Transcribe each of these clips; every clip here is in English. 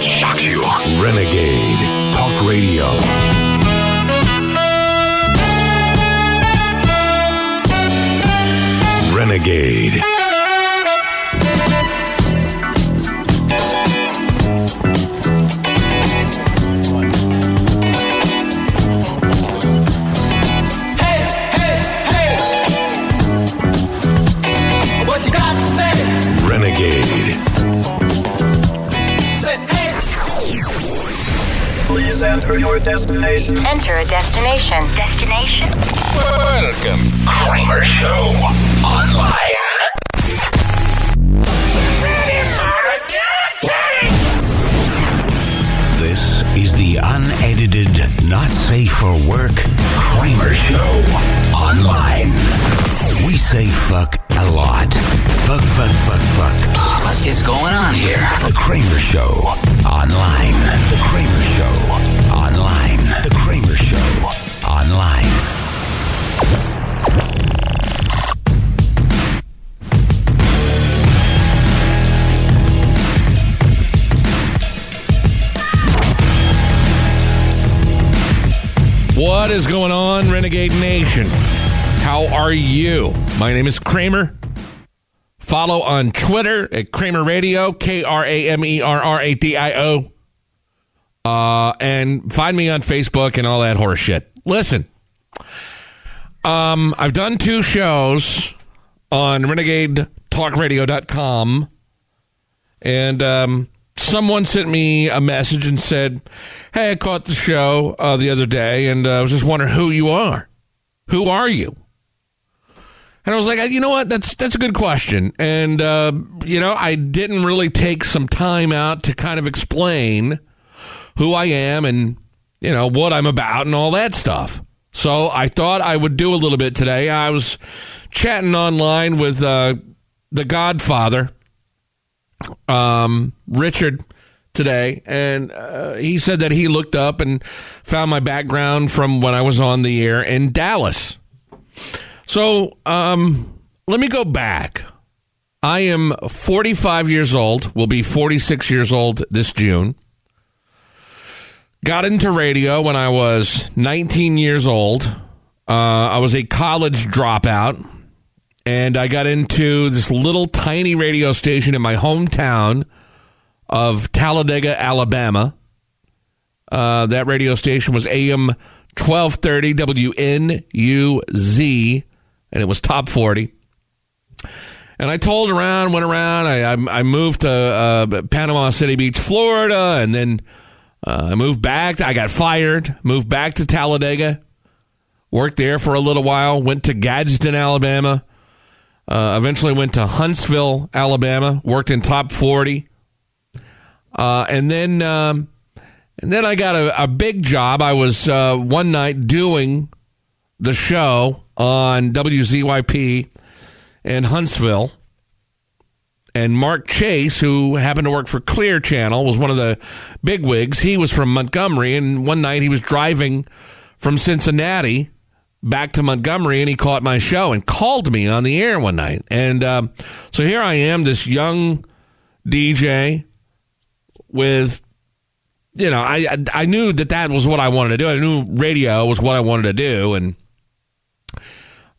that shocks you. Renegade Talk Radio. Renegade. Please enter your destination. Enter a destination. Destination? Welcome, Kramer Show online. This is the unedited, not safe for work Kramer Show online. We say fuck a lot. Fuck, fuck, fuck, fuck. What is going on here? The Kramer Show online. The Kramer Show What is going on, Renegade Nation? How are you? My name is Kramer. Follow on Twitter at Kramer Radio, K R A M E R R A D I O. Uh, and find me on Facebook and all that horse shit. Listen, um, I've done two shows on RenegadeTalkRadio.com, and um, someone sent me a message and said, "Hey, I caught the show uh, the other day, and uh, I was just wondering who you are. Who are you?" And I was like, you know what? That's that's a good question. And uh, you know, I didn't really take some time out to kind of explain who I am and you know what I'm about and all that stuff. So I thought I would do a little bit today. I was chatting online with uh, the Godfather, um, Richard, today, and uh, he said that he looked up and found my background from when I was on the air in Dallas. So um, let me go back. I am 45 years old, will be 46 years old this June. Got into radio when I was 19 years old. Uh, I was a college dropout, and I got into this little tiny radio station in my hometown of Talladega, Alabama. Uh, that radio station was AM 1230 WNUZ, and it was top 40. And I told around, went around. I, I, I moved to uh, Panama City Beach, Florida, and then uh, I moved back. I got fired, moved back to Talladega, worked there for a little while, went to Gadsden, Alabama, uh, eventually went to Huntsville, Alabama, worked in top 40. Uh, and then um, and then I got a, a big job. I was uh, one night doing the show on WZYP in Huntsville. And Mark Chase, who happened to work for Clear Channel, was one of the bigwigs. He was from Montgomery, and one night he was driving from Cincinnati back to Montgomery, and he caught my show and called me on the air one night. And um, so here I am, this young DJ with you know, I I knew that that was what I wanted to do. I knew radio was what I wanted to do, and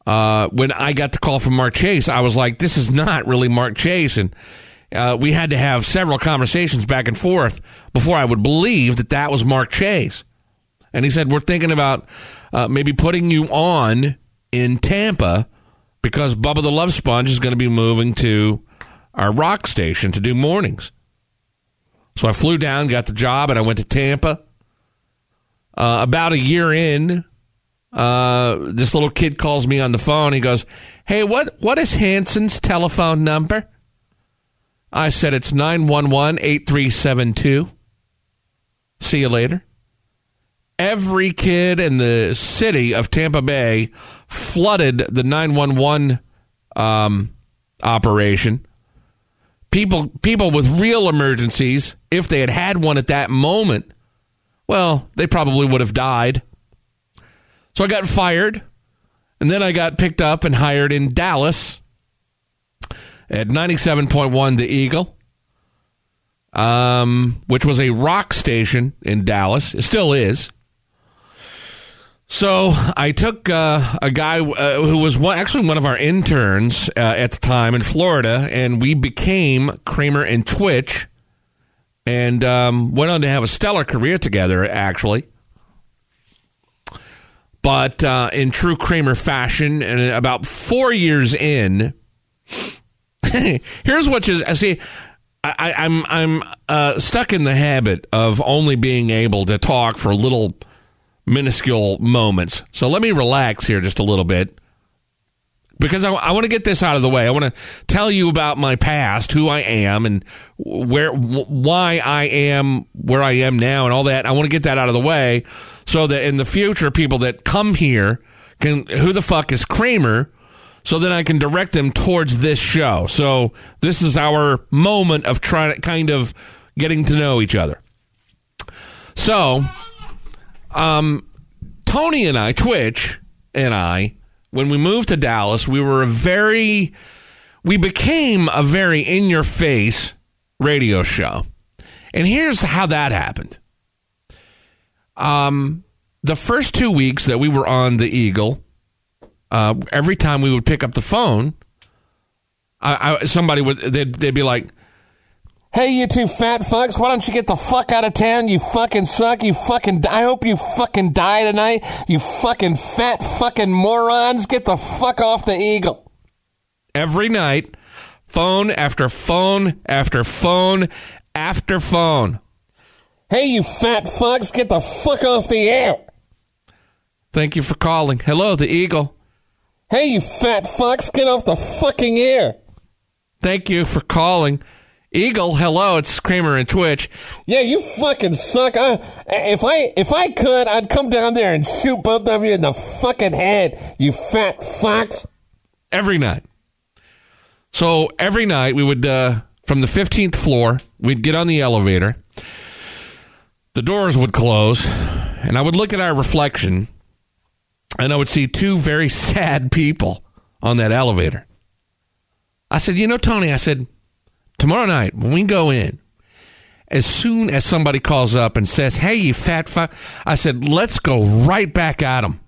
uh, when I got the call from Mark Chase, I was like, "This is not really Mark Chase," and uh, we had to have several conversations back and forth before I would believe that that was Mark Chase. And he said, "We're thinking about uh, maybe putting you on in Tampa because Bubba the Love Sponge is going to be moving to our rock station to do mornings." So I flew down, got the job, and I went to Tampa. Uh, about a year in, uh, this little kid calls me on the phone. He goes, "Hey, what what is Hanson's telephone number?" I said, "It's 911-8372. See you later. Every kid in the city of Tampa Bay flooded the 911 um, operation people people with real emergencies, if they had had one at that moment, well, they probably would have died. So I got fired, and then I got picked up and hired in Dallas at 97.1 The Eagle. um, which was a rock station in Dallas. It still is. So I took uh, a guy uh, who was one, actually one of our interns uh, at the time in Florida, and we became Kramer and Twitch, and um, went on to have a stellar career together. Actually, but uh, in true Kramer fashion, and about four years in, here's what you see. I, I'm I'm uh, stuck in the habit of only being able to talk for little minuscule moments. So let me relax here just a little bit because I, I want to get this out of the way. I want to tell you about my past, who I am, and where why I am where I am now, and all that. I want to get that out of the way so that in the future, people that come here can who the fuck is Kramer. So then I can direct them towards this show. So this is our moment of trying to kind of getting to know each other. So, um, Tony and I, Twitch and I, when we moved to Dallas, we were a very, we became a very in your face radio show. And here's how that happened. Um, the first two weeks that we were on the Eagle, uh, every time we would pick up the phone, I, I, somebody would they'd, they'd be like, "Hey, you two fat fucks, why don't you get the fuck out of town? You fucking suck. You fucking. I hope you fucking die tonight. You fucking fat fucking morons. Get the fuck off the Eagle." Every night, phone after phone after phone after phone. Hey, you fat fucks, get the fuck off the air. Thank you for calling. Hello, the Eagle. Hey, you fat fucks, get off the fucking air. Thank you for calling. Eagle, hello, it's Kramer and Twitch. Yeah, you fucking suck. I, if I if I could, I'd come down there and shoot both of you in the fucking head, you fat fucks. Every night. So every night we would, uh, from the 15th floor, we'd get on the elevator. The doors would close, and I would look at our reflection, and I would see two very sad people on that elevator. I said, You know, Tony, I said, tomorrow night when we go in, as soon as somebody calls up and says, Hey, you fat fuck, I said, Let's go right back at them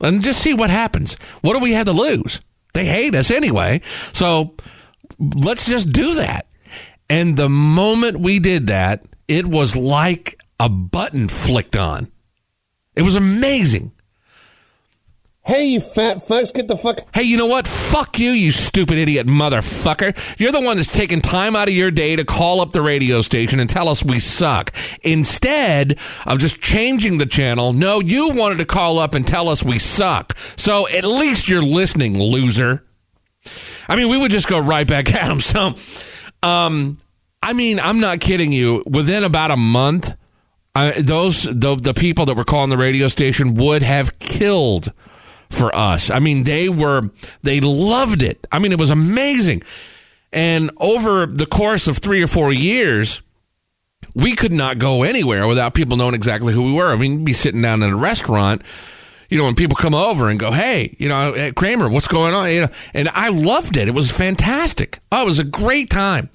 and just see what happens. What do we have to lose? They hate us anyway. So let's just do that. And the moment we did that, it was like a button flicked on. It was amazing. Hey, you fat fucks, get the fuck. Hey, you know what? Fuck you, you stupid idiot motherfucker. You're the one that's taking time out of your day to call up the radio station and tell us we suck. Instead of just changing the channel, no, you wanted to call up and tell us we suck. So at least you're listening, loser. I mean, we would just go right back at him. So, um, I mean, I'm not kidding you. Within about a month, I, those the, the people that were calling the radio station would have killed for us. I mean, they were they loved it. I mean, it was amazing. And over the course of three or four years, we could not go anywhere without people knowing exactly who we were. I mean, be sitting down in a restaurant, you know, when people come over and go, "Hey, you know, Kramer, what's going on?" You know, and I loved it. It was fantastic. Oh, it was a great time.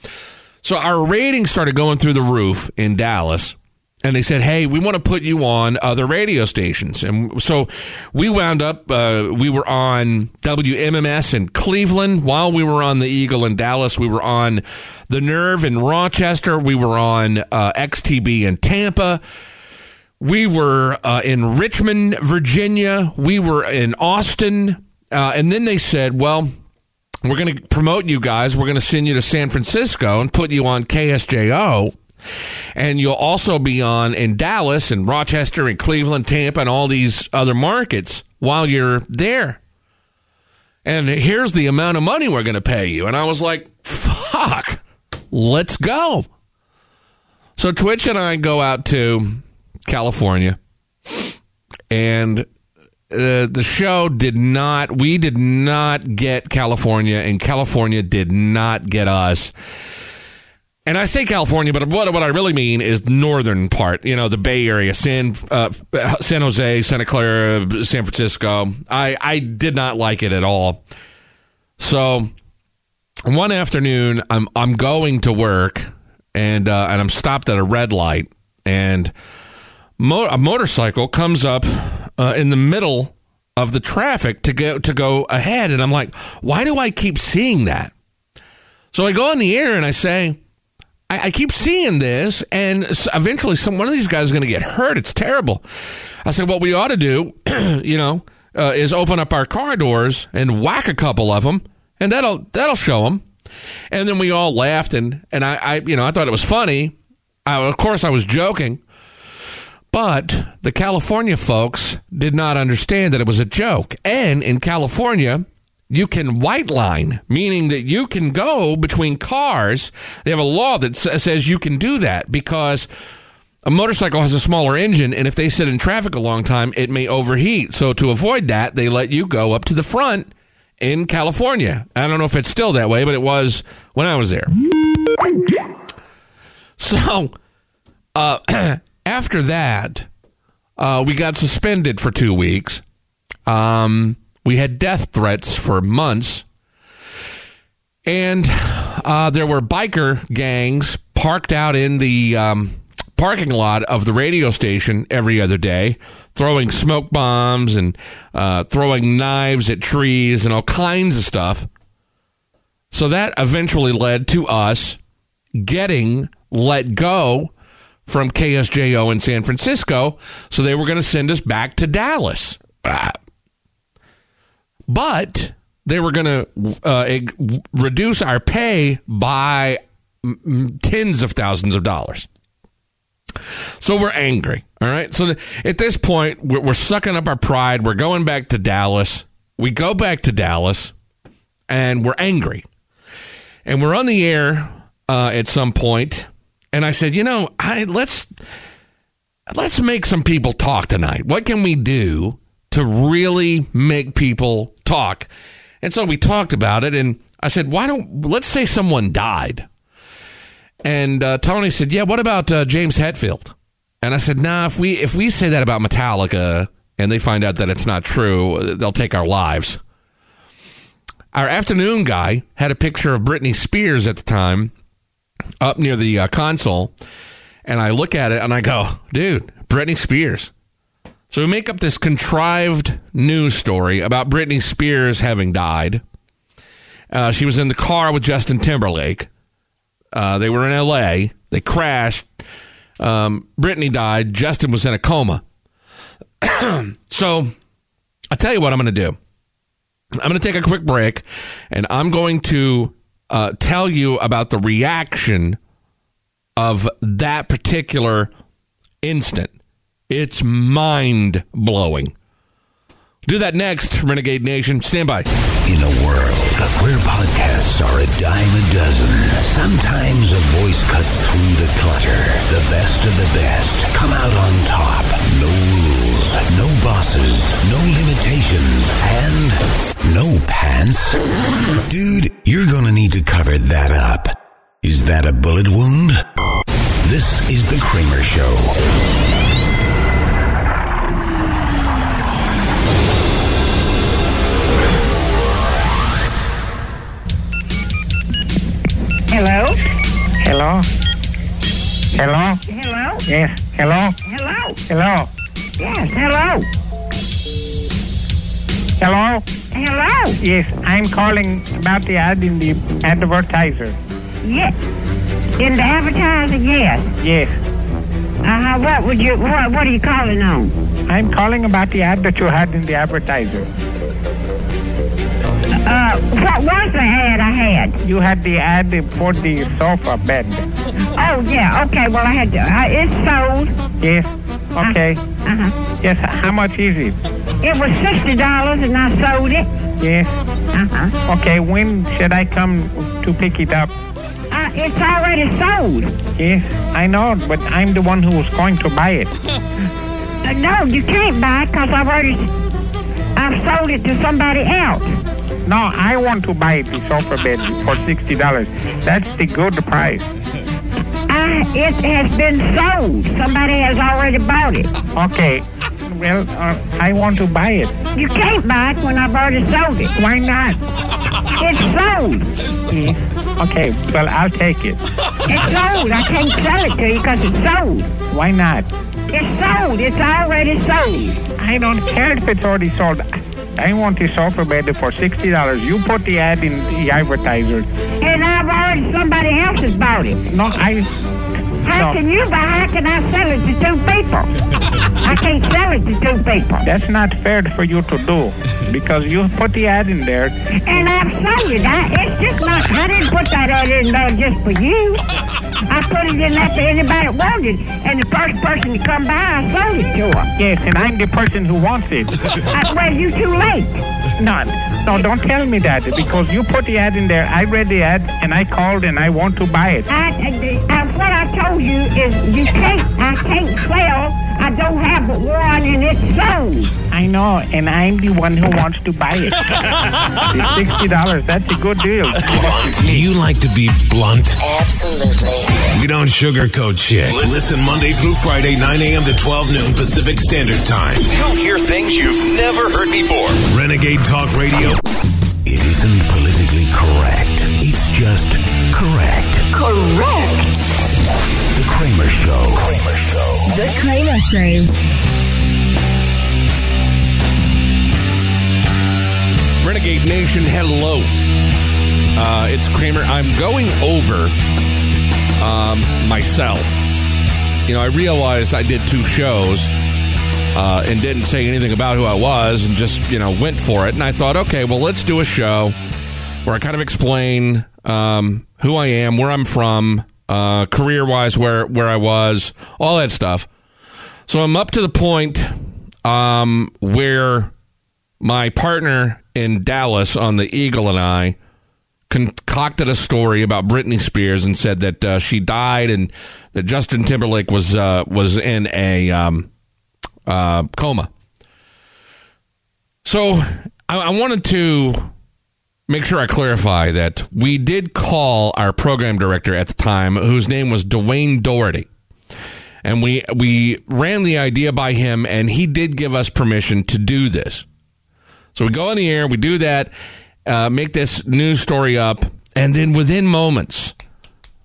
So our ratings started going through the roof in Dallas. And they said, "Hey, we want to put you on other radio stations." And so we wound up. Uh, we were on WMMS in Cleveland while we were on the Eagle in Dallas. We were on the Nerve in Rochester. We were on uh, XTB in Tampa. We were uh, in Richmond, Virginia. We were in Austin. Uh, and then they said, "Well, we're going to promote you guys. We're going to send you to San Francisco and put you on KSJO." And you'll also be on in Dallas and Rochester and Cleveland, Tampa, and all these other markets while you're there. And here's the amount of money we're going to pay you. And I was like, fuck, let's go. So Twitch and I go out to California, and uh, the show did not, we did not get California, and California did not get us. And I say California, but what, what I really mean is northern part, you know, the Bay Area, San, uh, San Jose, Santa Clara, San Francisco. I, I did not like it at all. So one afternoon, I'm, I'm going to work and uh, and I'm stopped at a red light, and mo- a motorcycle comes up uh, in the middle of the traffic to go to go ahead, and I'm like, why do I keep seeing that? So I go on the air and I say, I, I keep seeing this, and eventually, some one of these guys is going to get hurt. It's terrible. I said, what we ought to do, you know, uh, is open up our car doors and whack a couple of them, and that'll that'll show them. And then we all laughed, and and I, I you know, I thought it was funny. I, of course, I was joking. But the California folks did not understand that it was a joke. And in California, you can white line, meaning that you can go between cars. They have a law that says you can do that because a motorcycle has a smaller engine, and if they sit in traffic a long time, it may overheat. So to avoid that, they let you go up to the front in California. I don't know if it's still that way, but it was when I was there. So uh, after that, uh, we got suspended for two weeks. Um, we had death threats for months. And uh, there were biker gangs parked out in the um, parking lot of the radio station every other day, throwing smoke bombs and uh, throwing knives at trees and all kinds of stuff. So that eventually led to us getting let go from KSJO in San Francisco. So they were going to send us back to Dallas. Ah. But they were going to uh, reduce our pay by tens of thousands of dollars. So we're angry. All right. So at this point, we're, we're sucking up our pride. We're going back to Dallas. We go back to Dallas and we're angry. And we're on the air uh, at some point, and I said, you know, I, let's let's make some people talk tonight. What can we do to really make people talk? And so we talked about it, and I said, why don't let's say someone died? And uh, Tony said, yeah, what about uh, James Hetfield? And I said, nah, if we if we say that about Metallica and they find out that it's not true, they'll take our lives. Our afternoon guy had a picture of Britney Spears at the time up near the uh, console, and I look at it and I go, dude, Britney Spears. So we make up this contrived news story about Britney Spears having died. Uh, she was in the car with Justin Timberlake. Uh, they were in L.A. They crashed. Um, Britney died. Justin was in a coma. so I'll tell you what I'm going to do. I'm going to take a quick break, and I'm going to uh, tell you about the reaction of that particular instant. It's mind blowing. Do that next, Renegade Nation. Stand by. In a world where podcasts are a dime a dozen, sometimes a voice cuts through the clutter. The best of the best come out on top. No rules, no bosses, no limitations, and no pants. Dude, you're gonna need to cover that up. Is that a bullet wound? This is The Kramer Show. Hello? Hello? Hello? Hello? Yes. Hello? Hello? Hello? Yes, hello? Hello? Hello? Yes, I'm calling about the ad in the advertiser. Yes. In the advertiser, yes. Yes. Uh-huh, what would you, what, what are you calling on? I'm calling about the ad that you had in the advertiser. Uh, what was the ad I had? You had the ad for the sofa bed. Oh, yeah, okay, well, I had to, uh, it's sold. Yes. Okay. Uh-huh. Yes. How much is it? It was $60 and I sold it. Yes. Uh-huh. Okay. When should I come to pick it up? Uh, it's already sold. Yes. I know, but I'm the one who was going to buy it. Uh, no, you can't buy it because I've already, I've sold it to somebody else. No, I want to buy the sofa bed for sixty dollars. That's the good price. Uh, it has been sold. Somebody has already bought it. Okay. Well, uh, I want to buy it. You can't buy it when I've already sold it. Why not? It's sold. Okay, well, I'll take it. It's sold. I can't sell it to you because it's sold. Why not? It's sold. It's already sold. I don't care if it's already sold. I want the sofa bed for sixty dollars. You put the ad in the advertiser. And I've already, somebody else has bought it. No, I. How No. can you buy, how can I sell it to two people? I can't sell it to two people. That's not fair for you to do because you put the ad in there. And I've sold it. I, it's just not, I didn't put that ad in there just for you. I put it in there for anybody that wanted. And the first person to come by, I sold it to her. Yes, and I'm the person who wants it. I, well, you too late. No, no, don't tell me that because you put the ad in there. I read the ad and I called and I want to buy it. I, I, I told you is you can't, I can't sell. I don't have but one and it's sold. I know, and I'm the one who wants to buy it. the sixty dollars, that's a good deal. Blunt. Do you like to be blunt? Absolutely. We don't sugarcoat shit. Listen Monday through Friday, 9 a.m. to 12 noon Pacific Standard Time. You'll hear things you've never heard before. Renegade Talk Radio. It isn't politically correct. It's just correct. Correct. The Kramer Show. Kramer Show. The Kramer Show. Renegade Nation, hello. Uh, it's Kramer. I'm going over um, myself. You know, I realized I did two shows uh, and didn't say anything about who I was and just, you know, went for it. And I thought, okay, well, let's do a show where I kind of explain um, who I am, where I'm from, uh, career wise, where, where I was, all that stuff. So I'm up to the point um, where my partner in Dallas on the Eagle and I concocted a story about Britney Spears and said that uh, she died and that Justin Timberlake was uh, was in a um, uh, coma. So I, I wanted to make sure I clarify that we did call our program director at the time, whose name was Dwayne Doherty and we we ran the idea by him, and he did give us permission to do this. So we go on the air, we do that, uh, make this news story up, and then within moments,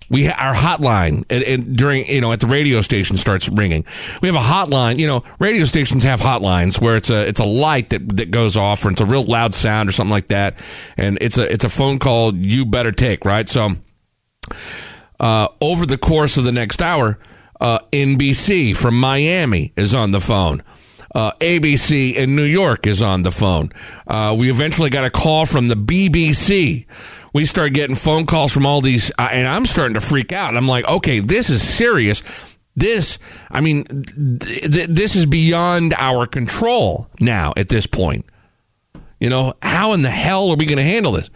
we ha- our hotline and, and during you know at the radio station starts ringing. We have a hotline. You know, radio stations have hotlines where it's a it's a light that that goes off, or it's a real loud sound or something like that, and it's a it's a phone call you better take right. So uh, over the course of the next hour, uh, NBC from Miami is on the phone. Uh, ABC in New York is on the phone. Uh, we eventually got a call from the BBC. We start getting phone calls from all these, uh, and I'm starting to freak out. I'm like, okay, this is serious. This, I mean, th- th- this is beyond our control now at this point. You know, how in the hell are we going to handle this?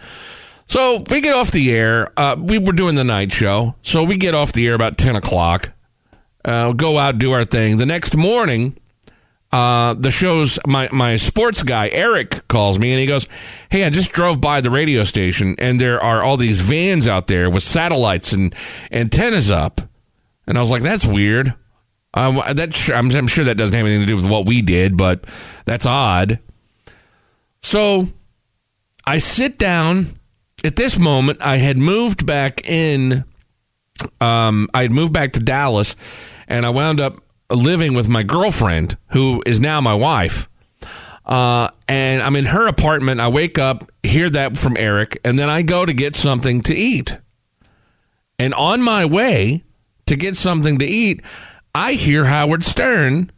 So we get off the air. Uh, we were doing the night show. So we get off the air about 10 o'clock. Uh, go out, do our thing. The next morning, uh, the show's my, my sports guy, Eric, calls me and he goes, Hey, I just drove by the radio station and there are all these vans out there with satellites and antennas up. And I was like, That's weird. Um, that I'm, I'm sure that doesn't have anything to do with what we did, but that's odd. So I sit down. At this moment, I had moved back in. Um, I had moved back to Dallas, and I wound up living with my girlfriend, who is now my wife. Uh, and I'm in her apartment. I wake up, hear that from Eric, and then I go to get something to eat. And on my way to get something to eat, I hear Howard Stern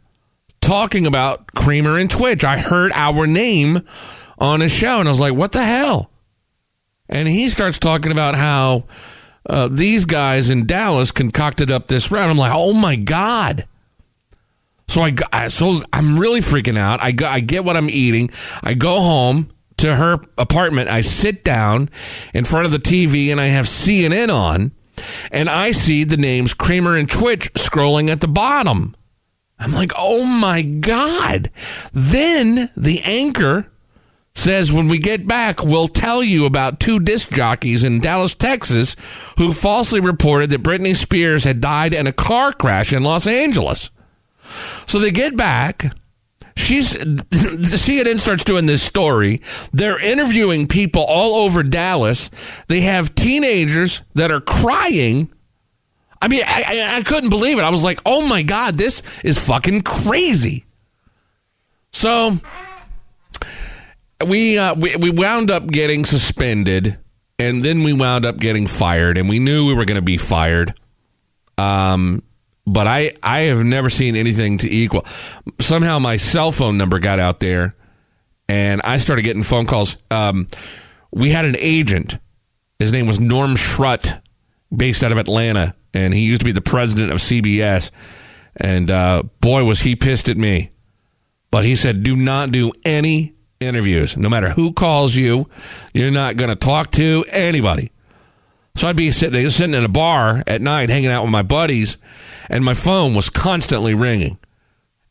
talking about Kramer and Twitch. I heard our name on his show, and I was like, what the hell? And he starts talking about how uh, these guys in Dallas concocted up this round. I'm like, oh my God. So I, so I'm really freaking out. I go, I get what I'm eating. I go home to her apartment. I sit down in front of the TV and I have CNN on, and I see the names Kramer and Twitch scrolling at the bottom. I'm like, oh my God. Then the anchor says, when we get back, we'll tell you about two disc jockeys in Dallas, Texas, who falsely reported that Britney Spears had died in a car crash in Los Angeles. So they get back. she's CNN starts doing this story. They're interviewing people all over Dallas. They have teenagers that are crying. I mean, I, I, couldn't believe it. I was like, oh my God, this is fucking crazy. So we, uh, we we wound up getting suspended, and then we wound up getting fired, and we knew we were going to be fired. Um, but I I have never seen anything to equal. Somehow my cell phone number got out there, and I started getting phone calls. Um, we had an agent. His name was Norm Schrut, based out of Atlanta, and he used to be the president of CBS. And uh, boy, was he pissed at me. But he said, do not do any interviews. No matter who calls you, you're not going to talk to anybody. So I'd be sitting, sitting in a bar at night hanging out with my buddies, and my phone was constantly ringing.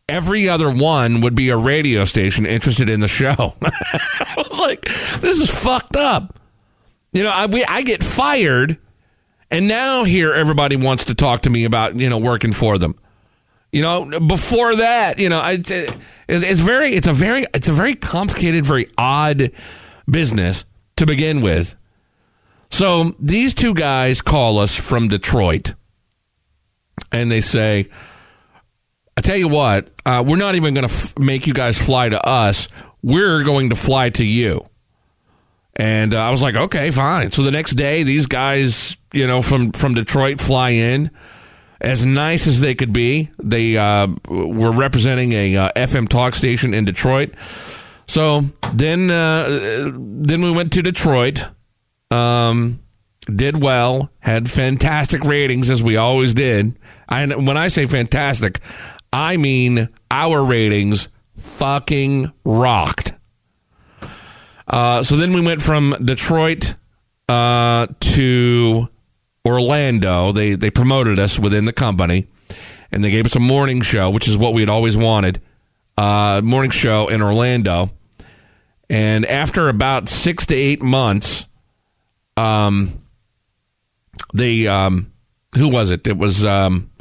Every other one would be a radio station interested in the show. I was like, this is fucked up. You know, I, we, I get fired, and now here everybody wants to talk to me about, you know, working for them. You know, before that, you know, I, it, it's very, it's a very, it's a very complicated, very odd business to begin with. So these two guys call us from Detroit, and they say, "I tell you what, uh, we're not even going to f- make you guys fly to us. We're going to fly to you." And uh, I was like, "Okay, fine." So the next day, these guys, you know, from from Detroit, fly in as nice as they could be. They uh, were representing a uh, FM talk station in Detroit. So then, uh, then we went to Detroit. Um, did well, had fantastic ratings as we always did. And when I say fantastic, I mean our ratings fucking rocked. Uh, so then we went from Detroit uh, to Orlando. They they promoted us within the company, and they gave us a morning show, which is what we had always wanted. Uh, morning show in Orlando, and after about six to eight months, um, they um, who was it? It was um,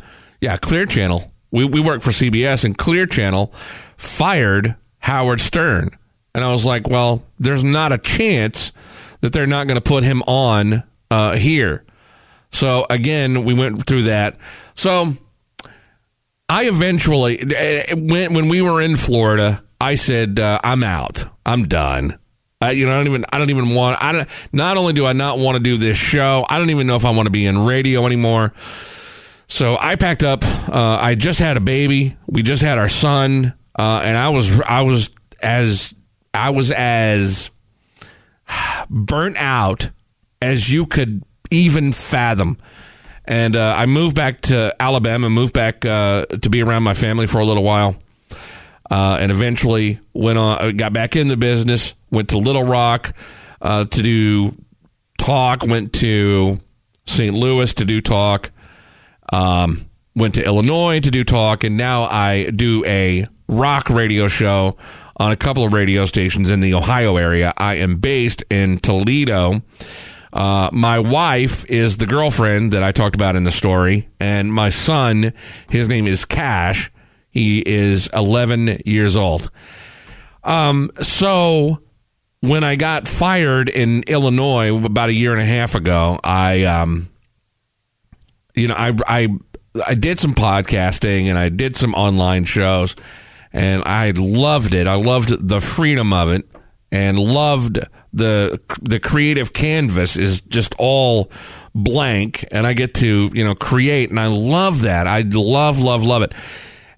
yeah, Clear Channel. We we worked for CBS, and Clear Channel fired Howard Stern, and I was like, well, there's not a chance that they're not going to put him on uh, here. So again, we went through that. So I eventually, when when we were in Florida, I said, uh, "I'm out. I'm done." Uh, you know, I don't even. I don't even want. I don't. Not only do I not want to do this show, I don't even know if I want to be in radio anymore. So I packed up. Uh, I just had a baby. We just had our son, uh, and I was I was as I was as burnt out as you could even fathom. And uh, I moved back to Alabama, moved back uh, to be around my family for a little while, uh, and eventually went on, got back in the business. Went to Little Rock uh, to do talk. Went to St. Louis to do talk. Um, went to Illinois to do talk, and now I do a rock radio show on a couple of radio stations in the Ohio area. I am based in Toledo. Uh, my wife is the girlfriend that I talked about in the story, and my son, his name is Cash. He is 11 years old. Um, so when I got fired in Illinois about a year and a half ago, I, um, you know, I, I, I did some podcasting and I did some online shows, and I loved it. I loved the freedom of it, and loved the the creative canvas is just all blank, and I get to you know create, and I love that. I love, love, love it.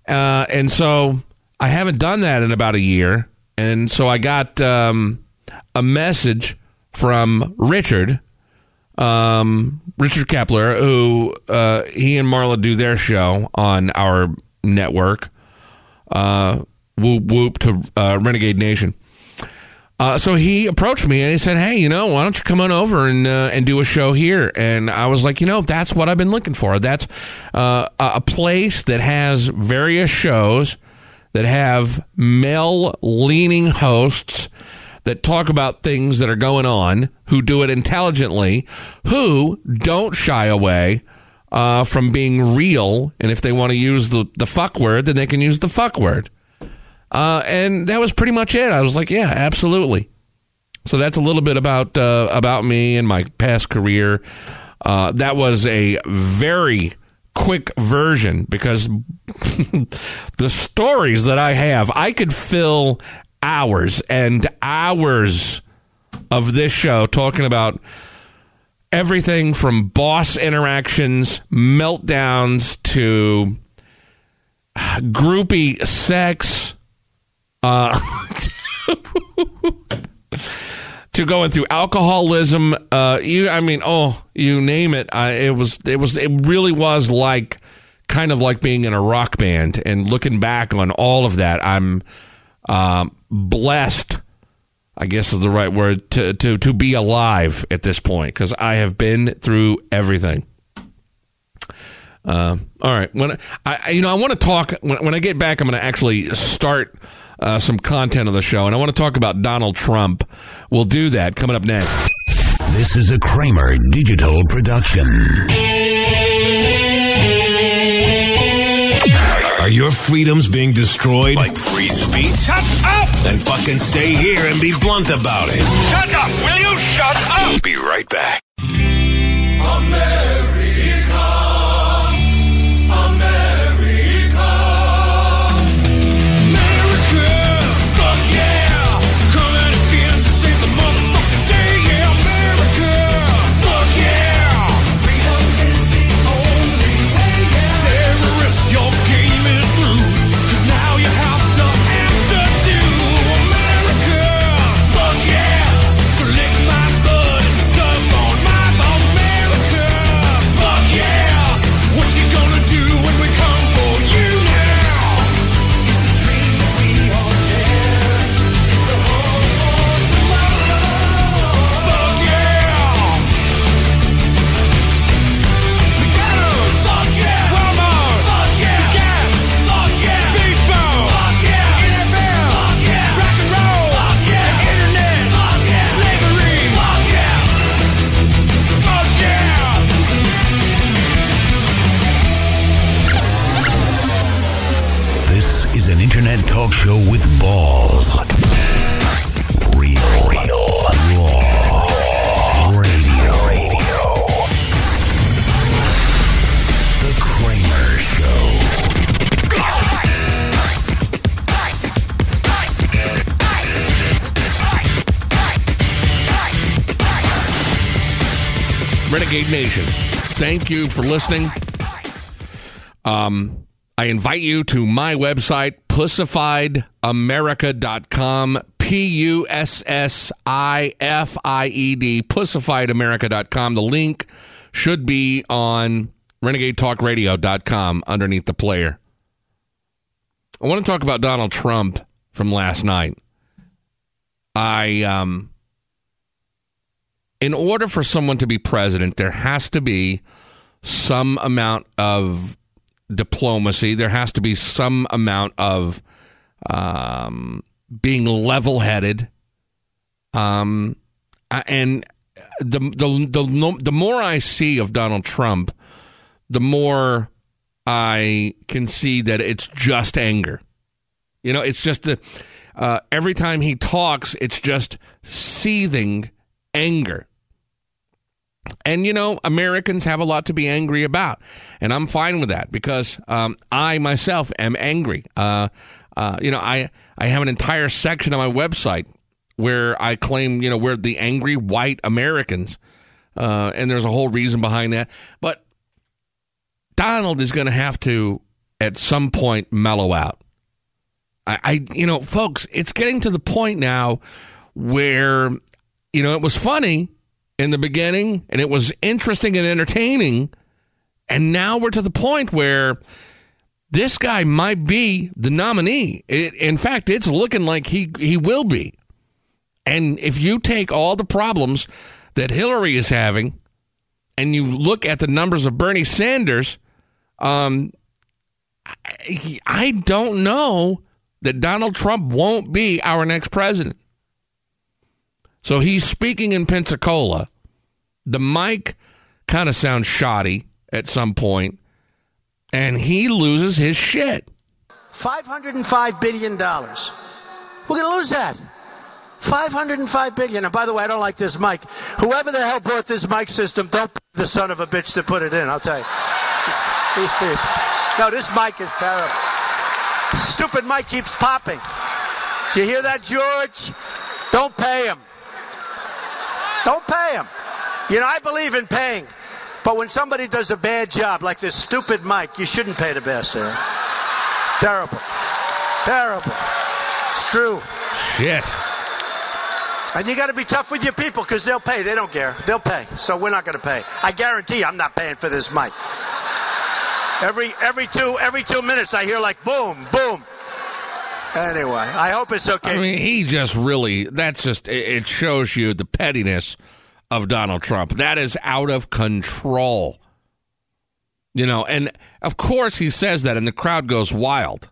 Uh, and so I haven't done that in about a year, and so I got um, a message from Richard, um, Richard Kepler, who uh, he and Marla do their show on our network. Uh, whoop whoop to uh, Renegade Nation. Uh, so he approached me and he said, "Hey, you know, why don't you come on over and uh, and do a show here?" And I was like, "You know, that's what I've been looking for. That's uh, a place that has various shows that have male leaning hosts that talk about things that are going on, who do it intelligently, who don't shy away." Uh, from being real, and if they want to use the, the fuck word, then they can use the fuck word. Uh, and that was pretty much it. I was like, yeah, absolutely. So that's a little bit about uh, about me and my past career. Uh, that was a very quick version because the stories that I have, I could fill hours and hours of this show talking about everything from boss interactions, meltdowns to groupie sex, uh, to going through alcoholism. Uh, you, I mean, oh, you name it. I, it was, it was, it really was like kind of like being in a rock band. And looking back on all of that, I'm um, blessed. I guess is the right word to to to be alive at this point because I have been through everything. Uh, all right, when I, I you know I want to talk when, when I get back, I'm going to actually start uh, some content on the show, and I want to talk about Donald Trump. We'll do that coming up next. This is a Kramer digital production. Are your freedoms being destroyed? Like free speech? Shut up! Then fucking stay here and be blunt about it. Shut up! Will you shut up? Be right back. Is an internet talk show with balls. Real, real, raw, radio, radio. The Kramer Show. Renegade Nation, thank you for listening. Um, I invite you to my website, pussifiedamerica.com, P U S S I F I E D, pussifiedamerica.com. The link should be on renegadetalkradio.com underneath the player. I want to talk about Donald Trump from last night. I, um, in order for someone to be president, there has to be some amount of diplomacy. There has to be some amount of um, being level headed. Um, and the, the the the more I see of Donald Trump, the more I can see that it's just anger. You know, it's just the uh, every time he talks, it's just seething anger. And, you know, Americans have a lot to be angry about. And I'm fine with that because um, I myself am angry. Uh, uh, you know, I, I have an entire section on my website where I claim, you know, we're the angry white Americans. Uh, and there's a whole reason behind that. But Donald is going to have to, at some point, mellow out. I, I, you know, folks, it's getting to the point now where, you know, it was funny in the beginning and it was interesting and entertaining. And now we're to the point where this guy might be the nominee. It, in fact, it's looking like he, he will be. And if you take all the problems that Hillary is having and you look at the numbers of Bernie Sanders, um, I, I don't know that Donald Trump won't be our next president. So he's speaking in Pensacola. The mic kind of sounds shoddy at some point, and he loses his shit. $505 billion. We're going to lose that. 505 billion. And by the way, I don't like this mic. Whoever the hell bought this mic system, don't be the son of a bitch to put it in. I'll tell you. These, people. No, this mic is terrible. Stupid mic keeps popping. Do you hear that, George? Don't pay him. Don't pay him. You know, I believe in paying. But when somebody does a bad job, like this stupid Mike, you shouldn't pay the bastard. Terrible. Terrible. It's true. Shit. And you got to be tough with your people because they'll pay. They don't care. They'll pay. So we're not going to pay. I guarantee you, I'm not paying for this mic. Every every two every two minutes, I hear like boom, boom. Anyway, I hope it's okay. I mean, he just really, that's just, it shows you the pettiness of Donald Trump. That is out of control. You know, and of course he says that, and the crowd goes wild.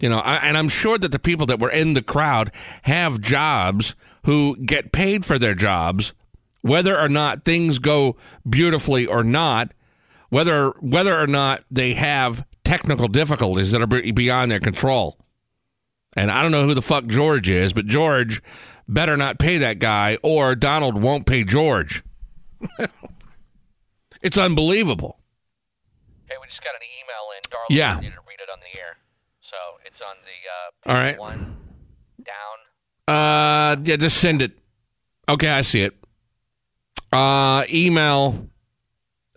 You know, I, and I'm sure that the people that were in the crowd have jobs who get paid for their jobs, whether or not things go beautifully or not, whether whether or not they have technical difficulties that are beyond their control. And I don't know who the fuck George is, but George better not pay that guy, or Donald won't pay George. it's unbelievable. Okay, we just got an email in. Darla Yeah. wanted you to read it on the air. So it's on the uh, All right. one down. Uh, yeah, just send it. Okay, I see it. Uh, email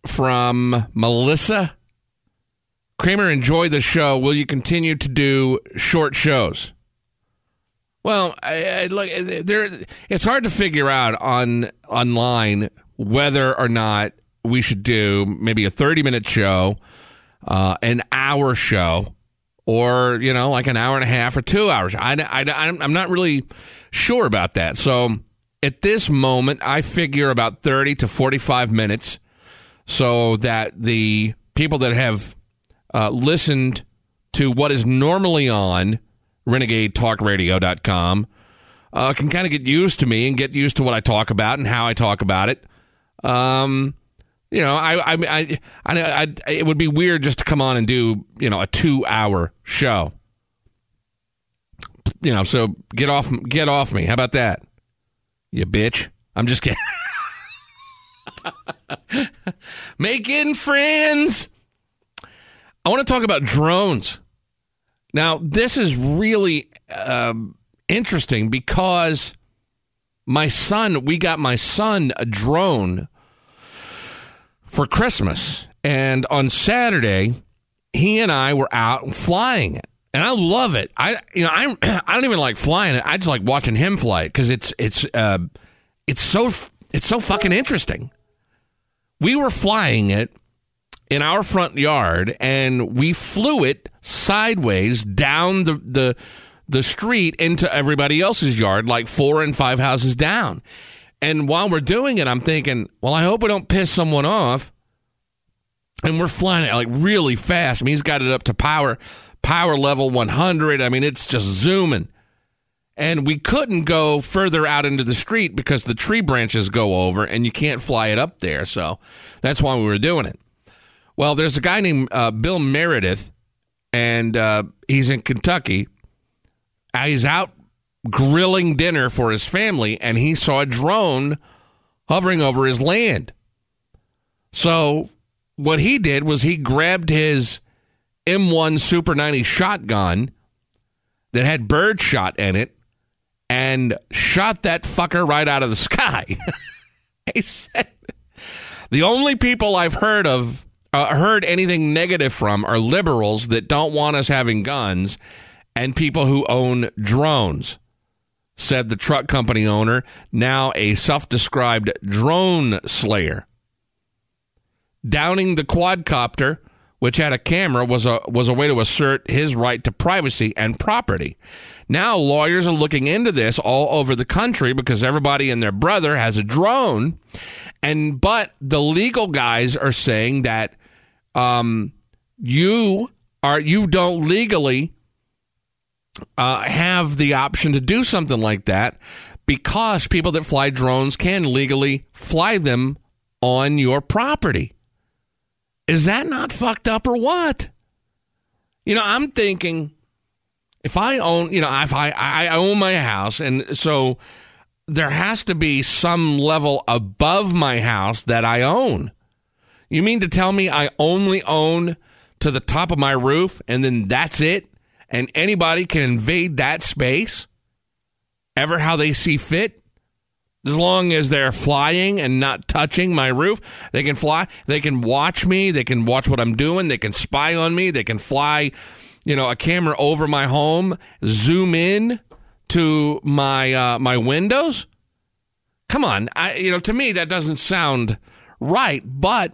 from Melissa. Kramer, enjoy the show. Will you continue to do short shows? Well, I, I look there. It's hard to figure out on online whether or not we should do maybe a thirty-minute show, uh, an hour show, or you know, like an hour and a half or two hours. I, I, I'm not really sure about that. So at this moment, I figure about 30 to 45 minutes so that the people that have uh, listened to what is normally on renegadetalkradio.com uh, can kind of get used to me and get used to what I talk about and how I talk about it. Um, you know, I, I, I, I, I, it would be weird just to come on and do, you know, a two hour show. You know, so get off, get off me. How about that? You bitch. I'm just kidding. Making friends. I want to talk about drones. Now, this is really um, interesting because my son, we got my son a drone for Christmas. And on Saturday, he and I were out flying it. And I love it. I you know I I don't even like flying it. I just like watching him fly it because it's it's uh, it's so it's so fucking interesting. We were flying it in our front yard, and we flew it sideways down the the the street into everybody else's yard, like four and five houses down. And while we're doing it, I'm thinking, well, I hope we don't piss someone off. And we're flying it like really fast. I mean, he's got it up to power power level 100. I mean, it's just zooming. And we couldn't go further out into the street because the tree branches go over and you can't fly it up there. So that's why we were doing it. Well, there's a guy named uh, Bill Meredith, and uh, he's in Kentucky. Uh, he's out grilling dinner for his family, and he saw a drone hovering over his land. So what he did was he grabbed his M1 Super 90 shotgun that had bird shot in it and shot that fucker right out of the sky. he said, the only people I've heard of uh, heard anything negative from are liberals that don't want us having guns and people who own drones said the truck company owner now a self-described drone slayer downing the quadcopter which had a camera was a was a way to assert his right to privacy and property. Now lawyers are looking into this all over the country because everybody and their brother has a drone, and but the legal guys are saying that um, you are you don't legally uh, have the option to do something like that because people that fly drones can legally fly them on your property. Is that not fucked up or what? You know, I'm thinking If I own, you know, if I I own my house, and so there has to be some level above my house that I own. You mean to tell me I only own to the top of my roof, and then that's it, and anybody can invade that space, ever how they see fit? As long as they're flying and not touching my roof, they can fly. They can watch me. They can watch what I'm doing. They can spy on me. They can fly, you know, a camera over my home, zoom in to my uh, my windows. Come on, I, you know, to me that doesn't sound right. But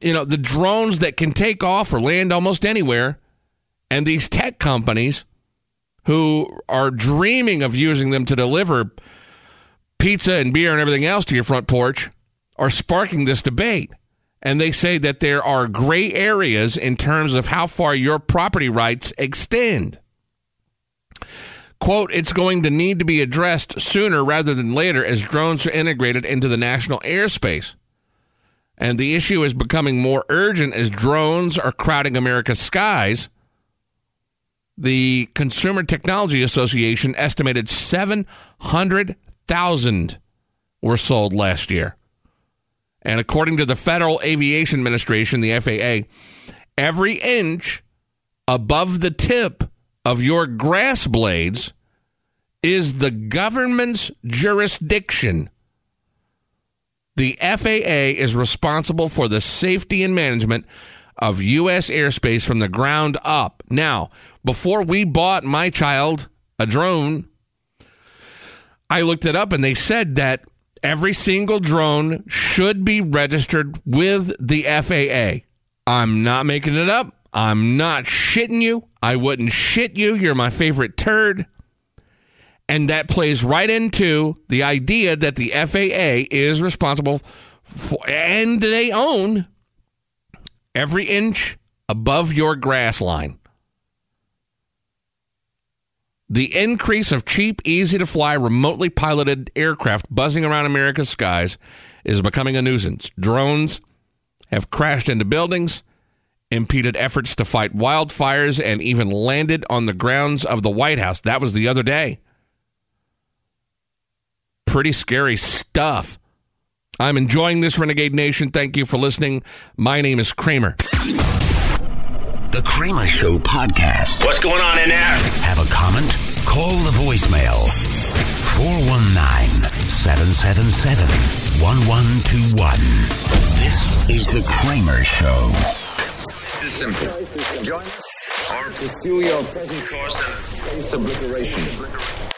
you know, the drones that can take off or land almost anywhere, and these tech companies who are dreaming of using them to deliver pizza and beer and everything else to your front porch are sparking this debate. And they say that there are gray areas in terms of how far your property rights extend. Quote, it's going to need to be addressed sooner rather than later as drones are integrated into the national airspace. And the issue is becoming more urgent as drones are crowding America's skies. The Consumer Technology Association estimated 700,000 were sold last year. And according to the Federal Aviation Administration, the FAA, every inch above the tip of your grass blades is the government's jurisdiction. The FAA is responsible for the safety and management of U.S. airspace from the ground up. Now, before we bought my child a drone, I looked it up and they said that every single drone should be registered with the FAA. I'm not making it up. I'm not shitting you. I wouldn't shit you. You're my favorite turd. And that plays right into the idea that the FAA is responsible for, and they own every inch above your grass line. The increase of cheap, easy to fly, remotely piloted aircraft buzzing around America's skies is becoming a nuisance. Drones have crashed into buildings, impeded efforts to fight wildfires, and even landed on the grounds of the White House. That was the other day. Pretty scary stuff. I'm enjoying this, Renegade Nation. Thank you for listening. My name is Kramer. The Kramer Show podcast. What's going on in there? Have a comment? Call the voicemail 419 777 1121. This is The Kramer Show. This is simple. Join us or pursue your present course and face obliteration.